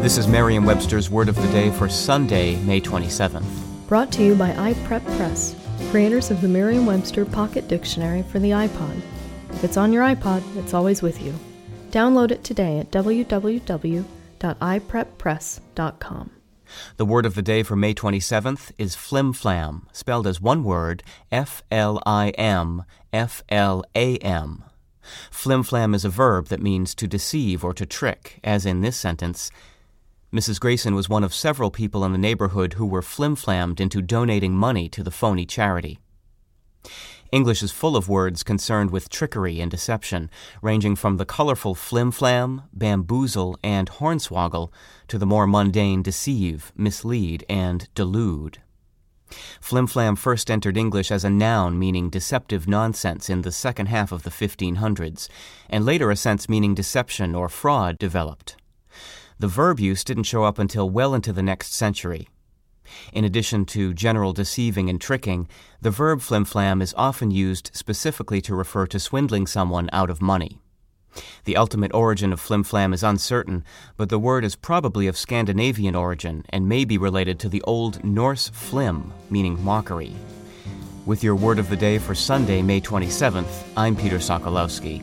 This is Merriam Webster's Word of the Day for Sunday, May 27th. Brought to you by iPrep Press, creators of the Merriam Webster Pocket Dictionary for the iPod. If it's on your iPod, it's always with you. Download it today at www.ipreppress.com. The word of the day for May 27th is flim-flam, spelled as one word, F-L-I-M, F-L-A-M. Flim-flam is a verb that means to deceive or to trick, as in this sentence, Mrs. Grayson was one of several people in the neighborhood who were flim-flammed into donating money to the phony charity. English is full of words concerned with trickery and deception, ranging from the colorful flim-flam, bamboozle, and hornswoggle to the more mundane deceive, mislead, and delude. Flim-flam first entered English as a noun meaning deceptive nonsense in the second half of the 1500s, and later a sense meaning deception or fraud developed. The verb use didn't show up until well into the next century. In addition to general deceiving and tricking, the verb flimflam is often used specifically to refer to swindling someone out of money. The ultimate origin of flimflam is uncertain, but the word is probably of Scandinavian origin and may be related to the Old Norse flim, meaning mockery. With your word of the day for Sunday, May 27th, I'm Peter Sokolowski.